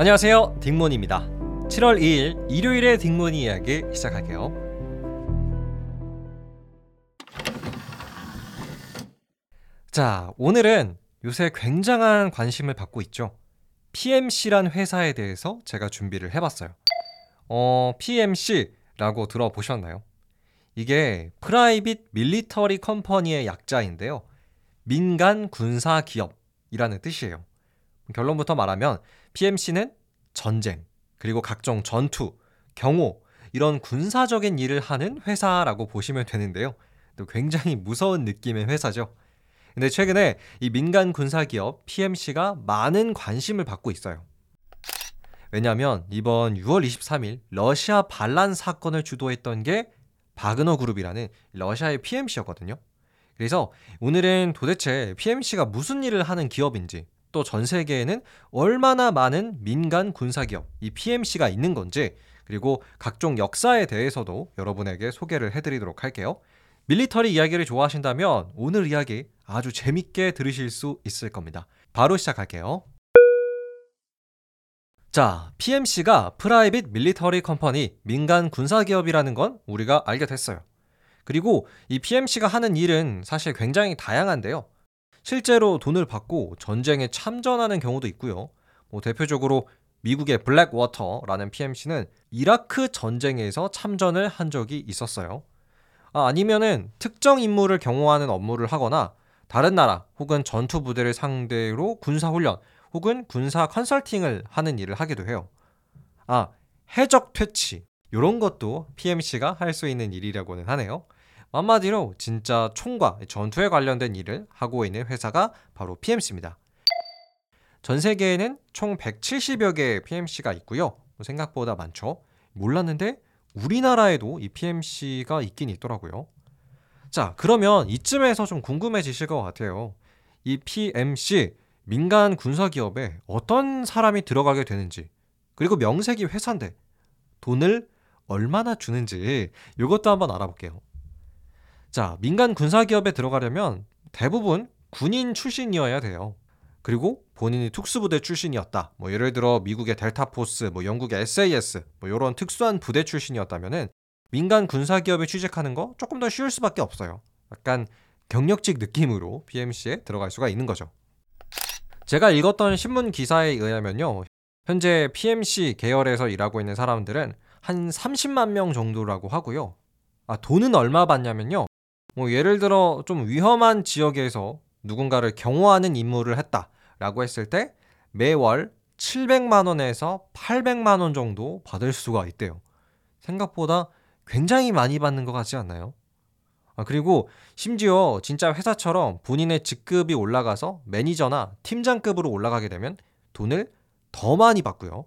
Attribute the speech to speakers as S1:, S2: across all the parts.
S1: 안녕하세요. 딩몬입니다. 7월 2일 일요일의 딩몬 이야기 시작할게요. 자, 오늘은 요새 굉장한 관심을 받고 있죠. PMC란 회사에 대해서 제가 준비를 해봤어요. 어, PMC라고 들어보셨나요? 이게 private military company의 약자인데요. 민간 군사 기업이라는 뜻이에요. 결론부터 말하면 PMC는 전쟁, 그리고 각종 전투, 경호, 이런 군사적인 일을 하는 회사라고 보시면 되는데요. 또 굉장히 무서운 느낌의 회사죠. 근데 최근에 이 민간 군사 기업 PMC가 많은 관심을 받고 있어요. 왜냐하면 이번 6월 23일 러시아 반란 사건을 주도했던 게 바그너 그룹이라는 러시아의 PMC였거든요. 그래서 오늘은 도대체 PMC가 무슨 일을 하는 기업인지 또 전 세계에는 얼마나 많은 민간 군사 기업 이 PMC가 있는 건지 그리고 각종 역사에 대해서도 여러분에게 소개를 해드리도록 할게요. military 이야기를 좋아하신다면 오늘 이야기 아주 재밌게 들으실 수 있을 겁니다. 바로 시작할게요. 자, PMC가 private military company 민간 군사 기업이라는 건 우리가 알게 됐어요. 그리고 이 PMC가 하는 일은 사실 굉장히 다양한데요. 실제로 돈을 받고 전쟁에 참전하는 경우도 있고요. 뭐 대표적으로 미국의 블랙워터라는 PMC는 이라크 전쟁에서 참전을 한 적이 있었어요. 아, 아니면은 특정 인물을 경호하는 업무를 하거나 다른 나라 혹은 전투 부대를 상대로 군사 훈련 혹은 군사 컨설팅을 하는 일을 하기도 해요. 아, 해적 퇴치. 이런 것도 PMC가 할 수 있는 일이라고는 하네요. 한마디로 진짜 총과 전투에 관련된 일을 하고 있는 회사가 바로 PMC입니다. 전 세계에는 총 170여 개의 PMC가 있고요. 생각보다 많죠. 몰랐는데 우리나라에도 이 PMC가 있긴 있더라고요. 자, 그러면 이쯤에서 좀 궁금해지실 것 같아요. 이 PMC 민간 군사 기업에 어떤 사람이 들어가게 되는지 그리고 명색이 회사인데 돈을 얼마나 주는지 이것도 한번 알아볼게요. 자, 민간 군사 기업에 들어가려면 대부분 군인 출신이어야 돼요. 그리고 본인이 특수부대 출신이었다. 뭐 예를 들어 미국의 델타포스, 뭐 영국의 SAS, 뭐 이런 특수한 부대 출신이었다면은 민간 군사 기업에 취직하는 거 조금 더 쉬울 수밖에 없어요. 약간 경력직 느낌으로 PMC에 들어갈 수가 있는 거죠. 제가 읽었던 신문 기사에 의하면요. 현재 PMC 계열에서 일하고 있는 사람들은 한 30만 명 정도라고 하고요. 아, 돈은 얼마 받냐면요. 뭐 예를 들어 좀 위험한 지역에서 누군가를 경호하는 임무를 했다라고 했을 때 매월 700만 원에서 800만 원 정도 받을 수가 있대요. 생각보다 굉장히 많이 받는 것 같지 않나요? 아, 그리고 심지어 진짜 회사처럼 본인의 직급이 올라가서 매니저나 팀장급으로 올라가게 되면 돈을 더 많이 받고요.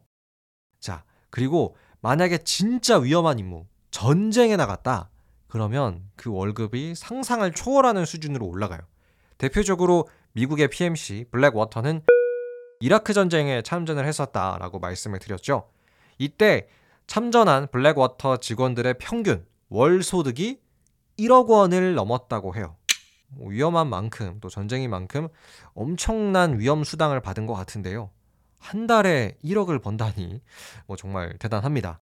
S1: 자, 그리고 만약에 진짜 위험한 임무, 전쟁에 나갔다. 그러면 그 월급이 상상을 초월하는 수준으로 올라가요. 대표적으로 미국의 PMC 블랙워터는 이라크 전쟁에 참전을 했었다라고 말씀을 드렸죠. 이때 참전한 블랙워터 직원들의 평균 월 소득이 1억 원을 넘었다고 해요. 뭐 위험한 만큼 또 전쟁인 만큼 엄청난 위험 수당을 받은 것 같은데요. 한 달에 1억을 번다니 뭐 정말 대단합니다.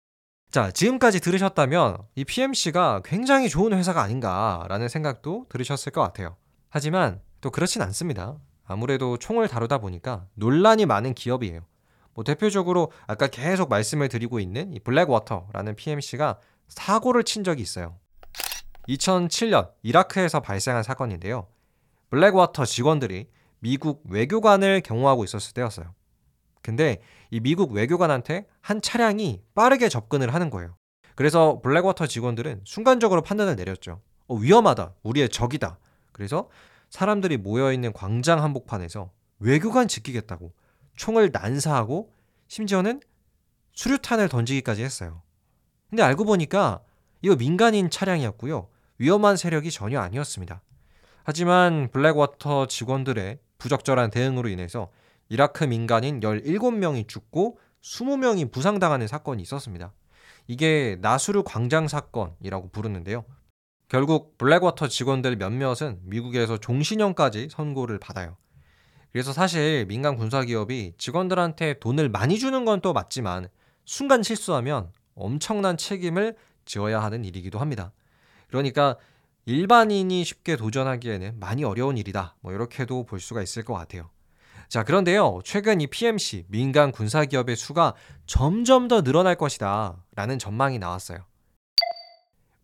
S1: 자, 지금까지 들으셨다면 이 PMC가 굉장히 좋은 회사가 아닌가라는 생각도 들으셨을 것 같아요. 하지만 또 그렇진 않습니다. 아무래도 총을 다루다 보니까 논란이 많은 기업이에요. 뭐 대표적으로 아까 계속 말씀을 드리고 있는 이 블랙워터라는 PMC가 사고를 친 적이 있어요. 2007년 이라크에서 발생한 사건인데요. 블랙워터 직원들이 미국 외교관을 경호하고 있었을 때였어요. 근데 이 미국 외교관한테 한 차량이 빠르게 접근을 하는 거예요. 그래서 블랙워터 직원들은 순간적으로 판단을 내렸죠. 어, 위험하다. 우리의 적이다. 그래서 사람들이 모여있는 광장 한복판에서 외교관 지키겠다고 총을 난사하고 심지어는 수류탄을 던지기까지 했어요. 근데 알고 보니까 이거 민간인 차량이었고요. 위험한 세력이 전혀 아니었습니다. 하지만 블랙워터 직원들의 부적절한 대응으로 인해서 이라크 민간인 17명이 죽고 20명이 부상당하는 사건이 있었습니다. 이게 나수르 광장 사건이라고 부르는데요. 결국 블랙워터 직원들 몇몇은 미국에서 종신형까지 선고를 받아요. 그래서 사실 민간 군사기업이 직원들한테 돈을 많이 주는 건 또 맞지만 순간 실수하면 엄청난 책임을 지어야 하는 일이기도 합니다. 그러니까 일반인이 쉽게 도전하기에는 많이 어려운 일이다. 뭐 이렇게도 볼 수가 있을 것 같아요. 자, 그런데요. 최근 이 PMC 민간 군사 기업의 수가 점점 더 늘어날 것이다. 라는 전망이 나왔어요.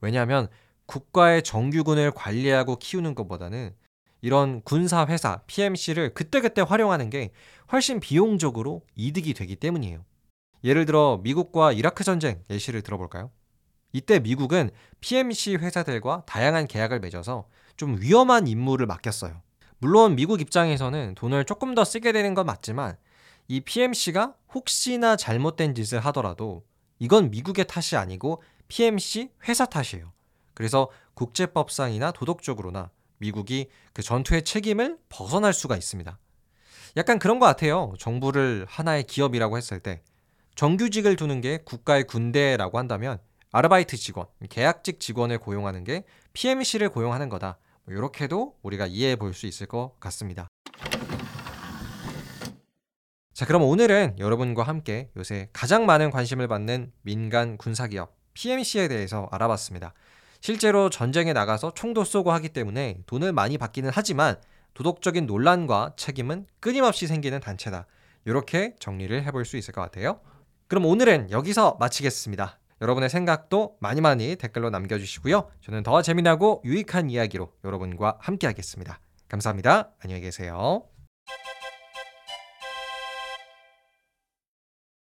S1: 왜냐하면 국가의 정규군을 관리하고 키우는 것보다는 이런 군사 회사 PMC를 그때그때 활용하는 게 훨씬 비용적으로 이득이 되기 때문이에요. 예를 들어 미국과 이라크 전쟁 예시를 들어볼까요? 이때 미국은 PMC 회사들과 다양한 계약을 맺어서 좀 위험한 임무를 맡겼어요. 물론 미국 입장에서는 돈을 조금 더 쓰게 되는 건 맞지만 이 PMC가 혹시나 잘못된 짓을 하더라도 이건 미국의 탓이 아니고 PMC 회사 탓이에요. 그래서 국제법상이나 도덕적으로나 미국이 그 전투의 책임을 벗어날 수가 있습니다. 약간 그런 것 같아요. 정부를 하나의 기업이라고 했을 때 정규직을 두는 게 국가의 군대라고 한다면 아르바이트 직원, 계약직 직원을 고용하는 게 PMC를 고용하는 거다. 이렇게도 뭐 우리가 이해해 볼 수 있을 것 같습니다. 자, 그럼 오늘은 여러분과 함께 요새 가장 많은 관심을 받는 민간 군사기업 PMC에 대해서 알아봤습니다. 실제로 전쟁에 나가서 총도 쏘고 하기 때문에 돈을 많이 받기는 하지만 도덕적인 논란과 책임은 끊임없이 생기는 단체다. 이렇게 정리를 해볼 수 있을 것 같아요. 그럼 오늘은 여기서 마치겠습니다. 여러분의 생각도 많이 많이 댓글로 남겨주시고요. 저는 더 재미나고 유익한 이야기로 여러분과 함께 하겠습니다. 감사합니다. 안녕히 계세요.